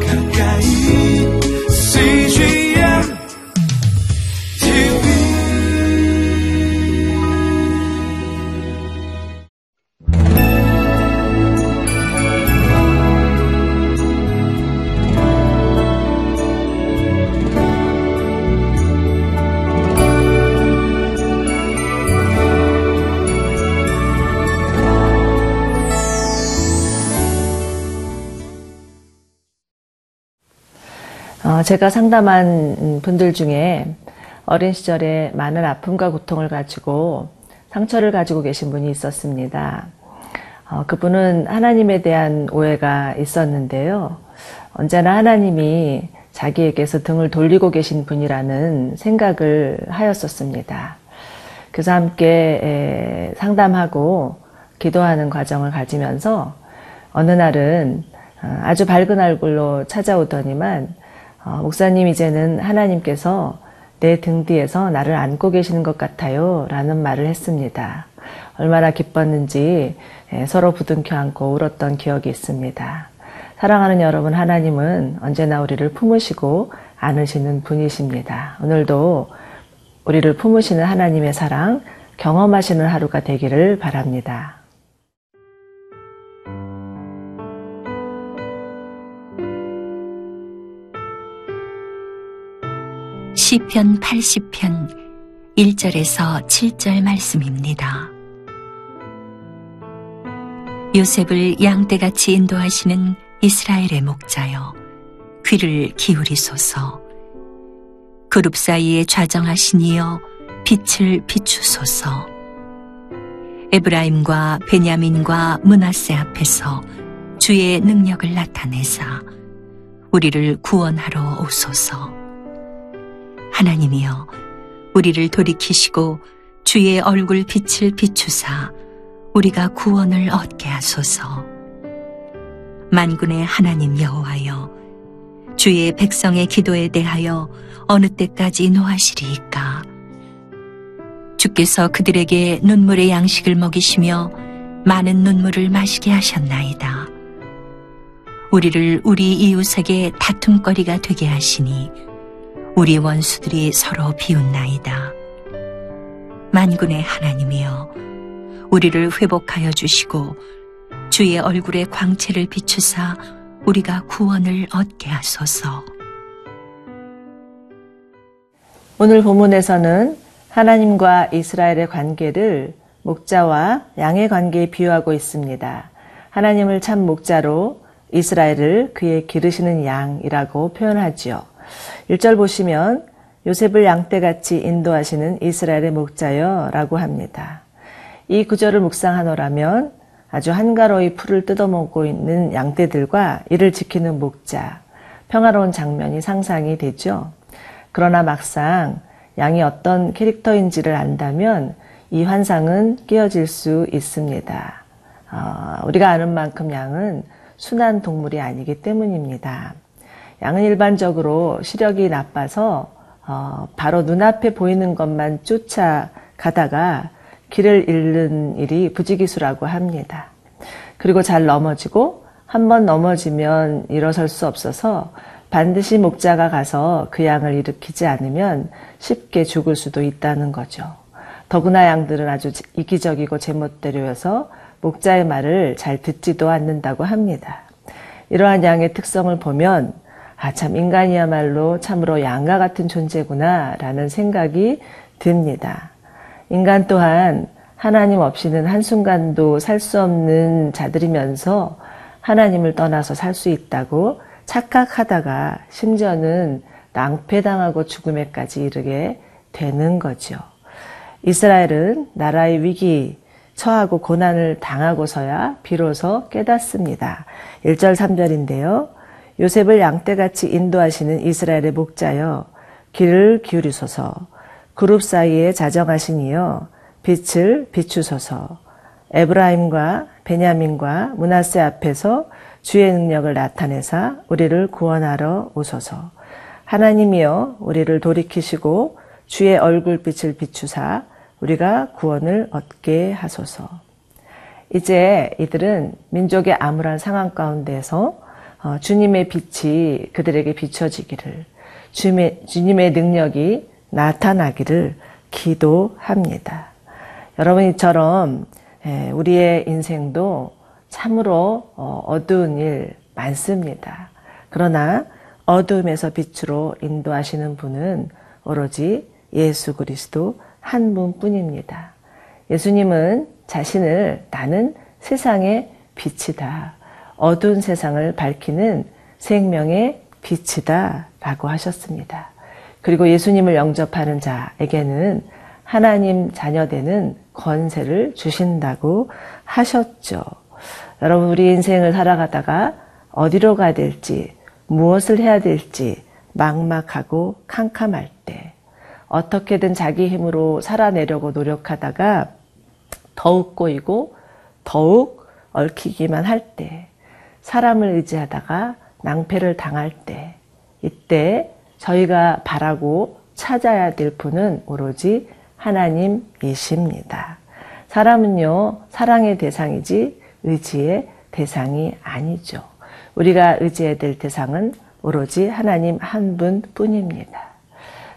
가까 제가 상담한 분들 중에 어린 시절에 많은 아픔과 고통을 가지고 상처를 가지고 계신 분이 있었습니다. 어, 그분은 하나님에 대한 오해가 있었는데요. 언제나 하나님이 자기에게서 등을 돌리고 계신 분이라는 생각을 하였었습니다. 그래서 함께 에, 상담하고 기도하는 과정을 가지면서 어느 날은 어, 아주 밝은 얼굴로 찾아오더니만 어, 목사님 이제는 하나님께서 내 등 뒤에서 나를 안고 계시는 것 같아요 라는 말을 했습니다. 얼마나 기뻤는지 예, 서로 부둥켜 안고 울었던 기억이 있습니다. 사랑하는 여러분 하나님은 언제나 우리를 품으시고 안으시는 분이십니다. 오늘도 우리를 품으시는 하나님의 사랑 경험하시는 하루가 되기를 바랍니다. 시편 80편 1절에서 7절 말씀입니다. 요셉을 양떼같이 인도하시는 이스라엘의 목자여 귀를 기울이소서. 그룹 사이에 좌정하시니여 빛을 비추소서. 에브라임과 베냐민과 문하세 앞에서 주의 능력을 나타내사 우리를 구원하러 오소서 하나님이여 우리를 돌이키시고 주의 얼굴 빛을 비추사 우리가 구원을 얻게 하소서. 만군의 하나님 여호와여 주의 백성의 기도에 대하여 어느 때까지 노하시리이까 주께서 그들에게 눈물의 양식을 먹이시며 많은 눈물을 마시게 하셨나이다. 우리를 우리 이웃에게 다툼거리가 되게 하시니 우리 원수들이 서로 비웃나이다. 만군의 하나님이여, 우리를 회복하여 주시고 주의 얼굴의 광채를 비추사 우리가 구원을 얻게 하소서. 오늘 본문에서는 하나님과 이스라엘의 관계를 목자와 양의 관계에 비유하고 있습니다. 하나님을 참 목자로 이스라엘을 그의 기르시는 양이라고 표현하지요. 1절 보시면 요셉을 양떼같이 인도하시는 이스라엘의 목자여 라고 합니다. 이 구절을 묵상하노라면 아주 한가로이 풀을 뜯어먹고 있는 양떼들과 이를 지키는 목자, 평화로운 장면이 상상이 되죠. 그러나 막상 양이 어떤 캐릭터인지를 안다면 이 환상은 깨어질 수 있습니다. 어, 우리가 아는 만큼 양은 순한 동물이 아니기 때문입니다. 양은 일반적으로 시력이 나빠서 어, 바로 눈앞에 보이는 것만 쫓아가다가 길을 잃는 일이 부지기수라고 합니다. 그리고 잘 넘어지고 한 번 넘어지면 일어설 수 없어서 반드시 목자가 가서 그 양을 일으키지 않으면 쉽게 죽을 수도 있다는 거죠. 더구나 양들은 아주 이기적이고 제멋대로여서 목자의 말을 잘 듣지도 않는다고 합니다. 이러한 양의 특성을 보면 아, 참, 인간이야말로 참으로 양과 같은 존재구나, 라는 생각이 듭니다. 인간 또한 하나님 없이는 한순간도 살 수 없는 자들이면서 하나님을 떠나서 살 수 있다고 착각하다가 심지어는 낭패당하고 죽음에까지 이르게 되는 거죠. 이스라엘은 나라의 위기, 처하고 고난을 당하고서야 비로소 깨닫습니다. 1절 3절인데요. 요셉을 양떼같이 인도하시는 이스라엘의 목자여 귀를 기울이소서. 그룹 사이에 자정하시니여 빛을 비추소서. 에브라임과 베냐민과 문하세 앞에서 주의 능력을 나타내사 우리를 구원하러 오소서. 하나님이여 우리를 돌이키시고 주의 얼굴빛을 비추사 우리가 구원을 얻게 하소서. 이제 이들은 민족의 암울한 상황 가운데서 어, 주님의 빛이 그들에게 비춰지기를 주님의, 주님의 능력이 나타나기를 기도합니다. 여러분 이처럼 예, 우리의 인생도 참으로 어, 어두운 일 많습니다. 그러나 어두움에서 빛으로 인도하시는 분은 오로지 예수 그리스도 한 분뿐입니다. 예수님은 자신을 나는 세상의 빛이다. 어두운 세상을 밝히는 생명의 빛이다. 라고 하셨습니다. 그리고 예수님을 영접하는 자에게는 하나님 자녀되는 권세를 주신다고 하셨죠. 여러분, 우리 인생을 살아가다가 어디로 가야 될지, 무엇을 해야 될지 막막하고 캄캄할 때, 어떻게든 자기 힘으로 살아내려고 노력하다가 더욱 꼬이고 더욱 얽히기만 할 때, 사람을 의지하다가 낭패를 당할 때, 이때 저희가 바라고 찾아야 될 분은 오로지 하나님이십니다. 사람은요, 사랑의 대상이지 의지의 대상이 아니죠. 우리가 의지해야 될 대상은 오로지 하나님 한 분 뿐입니다.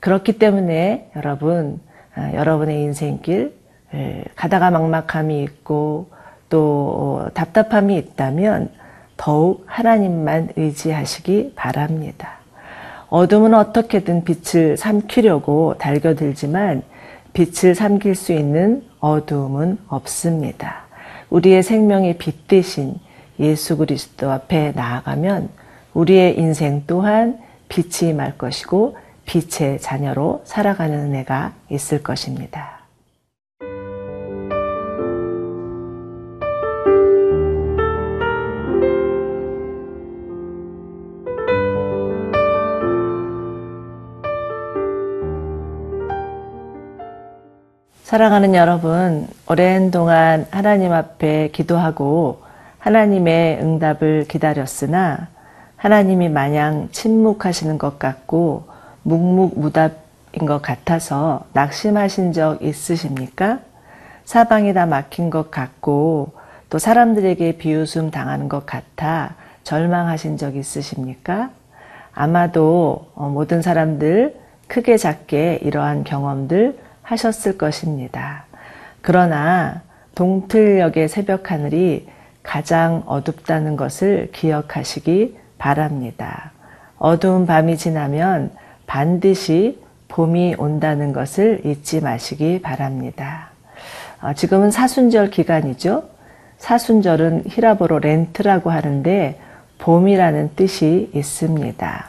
그렇기 때문에 여러분, 아, 여러분의 인생길, 에, 가다가 막막함이 있고 또 어, 답답함이 있다면 더욱 하나님만 의지하시기 바랍니다. 어둠은 어떻게든 빛을 삼키려고 달겨들지만 빛을 삼킬 수 있는 어두움은 없습니다. 우리의 생명의 빛 대신 예수 그리스도 앞에 나아가면 우리의 인생 또한 빛이 말 것이고 빛의 자녀로 살아가는 은혜가 있을 것입니다. 사랑하는 여러분, 오랜 동안 하나님 앞에 기도하고 하나님의 응답을 기다렸으나 하나님이 마냥 침묵하시는 것 같고 묵묵무답인 것 같아서 낙심하신 적 있으십니까? 사방이 다 막힌 것 같고 또 사람들에게 비웃음 당하는 것 같아 절망하신 적 있으십니까? 아마도 어, 모든 사람들 크게 작게 이러한 경험들 하셨을 것입니다. 그러나 동틀역의 새벽 하늘이 가장 어둡다는 것을 기억하시기 바랍니다. 어두운 밤이 지나면 반드시 봄이 온다는 것을 잊지 마시기 바랍니다. 어, 지금은 사순절 기간이죠. 사순절은 히라보로 렌트라고 하는데 봄이라는 뜻이 있습니다.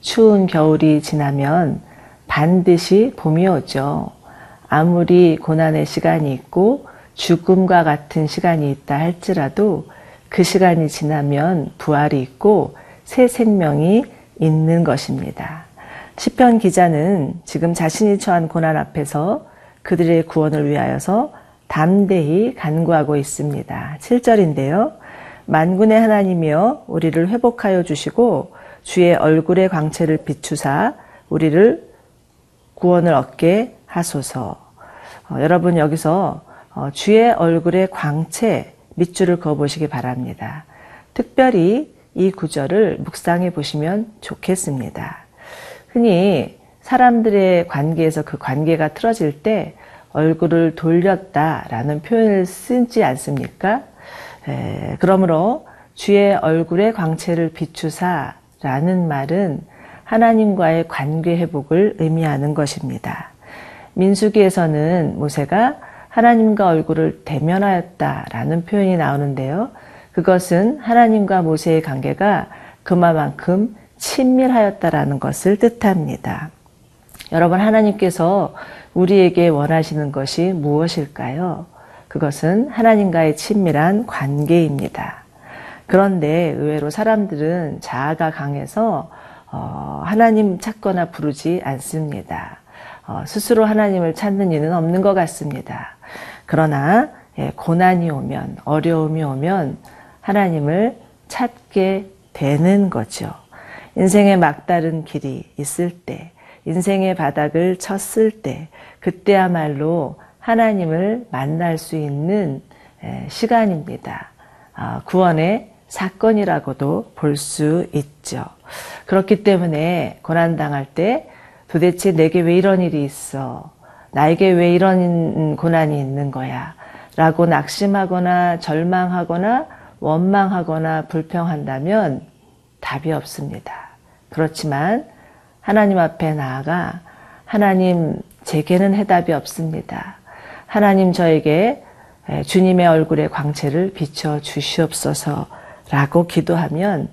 추운 겨울이 지나면 반드시 봄이 오죠. 아무리 고난의 시간이 있고 죽음과 같은 시간이 있다 할지라도 그 시간이 지나면 부활이 있고 새 생명이 있는 것입니다. 시편 기자는 지금 자신이 처한 고난 앞에서 그들의 구원을 위하여서 담대히 간구하고 있습니다. 7절인데요. 만군의 하나님이여 우리를 회복하여 주시고 주의 얼굴의 광채를 비추사 우리를 구원을 얻게 하소서. 어, 여러분 여기서 어, 주의 얼굴의 광채 밑줄을 그어보시기 바랍니다. 특별히 이 구절을 묵상해 보시면 좋겠습니다. 흔히 사람들의 관계에서 그 관계가 틀어질 때 얼굴을 돌렸다 라는 표현을 쓰지 않습니까? 에, 그러므로 주의 얼굴의 광채를 비추사 라는 말은 하나님과의 관계 회복을 의미하는 것입니다. 민수기에서는 모세가 하나님과 얼굴을 대면하였다라는 표현이 나오는데요. 그것은 하나님과 모세의 관계가 그만큼 친밀하였다라는 것을 뜻합니다. 여러분, 하나님께서 우리에게 원하시는 것이 무엇일까요? 그것은 하나님과의 친밀한 관계입니다. 그런데 의외로 사람들은 자아가 강해서 어, 하나님 찾거나 부르지 않습니다. 어, 스스로 하나님을 찾는 이는 없는 것 같습니다. 그러나 예, 고난이 오면 어려움이 오면 하나님을 찾게 되는 거죠. 인생의 막다른 길이 있을 때, 인생의 바닥을 쳤을 때, 그때야말로 하나님을 만날 수 있는 예, 시간입니다. 아, 구원의 사건이라고도 볼 수 있죠. 그렇기 때문에 고난당할 때 도대체 내게 왜 이런 일이 있어? 나에게 왜 이런 고난이 있는 거야? 라고 낙심하거나 절망하거나 원망하거나 불평한다면 답이 없습니다. 그렇지만 하나님 앞에 나아가 하나님 제게는 해답이 없습니다. 하나님 저에게 주님의 얼굴의 광채를 비춰 주시옵소서라고 기도하면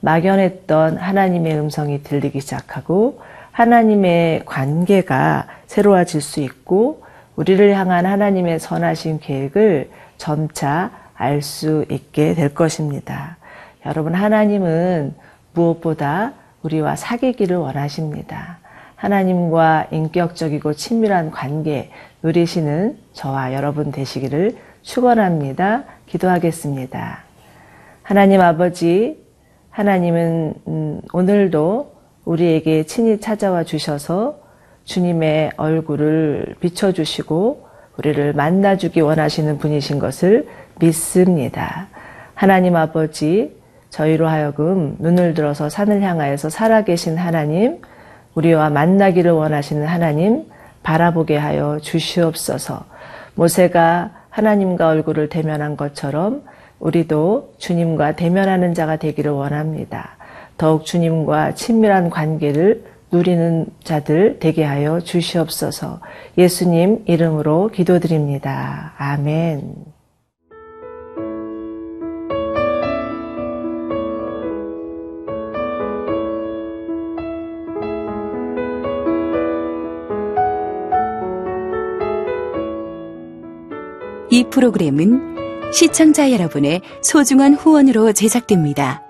막연했던 하나님의 음성이 들리기 시작하고 하나님의 관계가 새로워질 수 있고 우리를 향한 하나님의 선하신 계획을 점차 알 수 있게 될 것입니다. 여러분, 하나님은 무엇보다 우리와 사귀기를 원하십니다. 하나님과 인격적이고 친밀한 관계 누리시는 저와 여러분 되시기를 축원합니다. 기도하겠습니다. 하나님 아버지, 하나님은 음, 오늘도 우리에게 친히 찾아와 주셔서 주님의 얼굴을 비춰주시고 우리를 만나주기 원하시는 분이신 것을 믿습니다. 하나님 아버지, 저희로 하여금 눈을 들어서 산을 향하여서 살아계신 하나님, 우리와 만나기를 원하시는 하나님, 바라보게 하여 주시옵소서. 모세가 하나님과 얼굴을 대면한 것처럼 우리도 주님과 대면하는 자가 되기를 원합니다. 더욱 주님과 친밀한 관계를 누리는 자들 되게 하여 주시옵소서. 예수님 이름으로 기도드립니다. 아멘. 이 프로그램은 시청자 여러분의 소중한 후원으로 제작됩니다.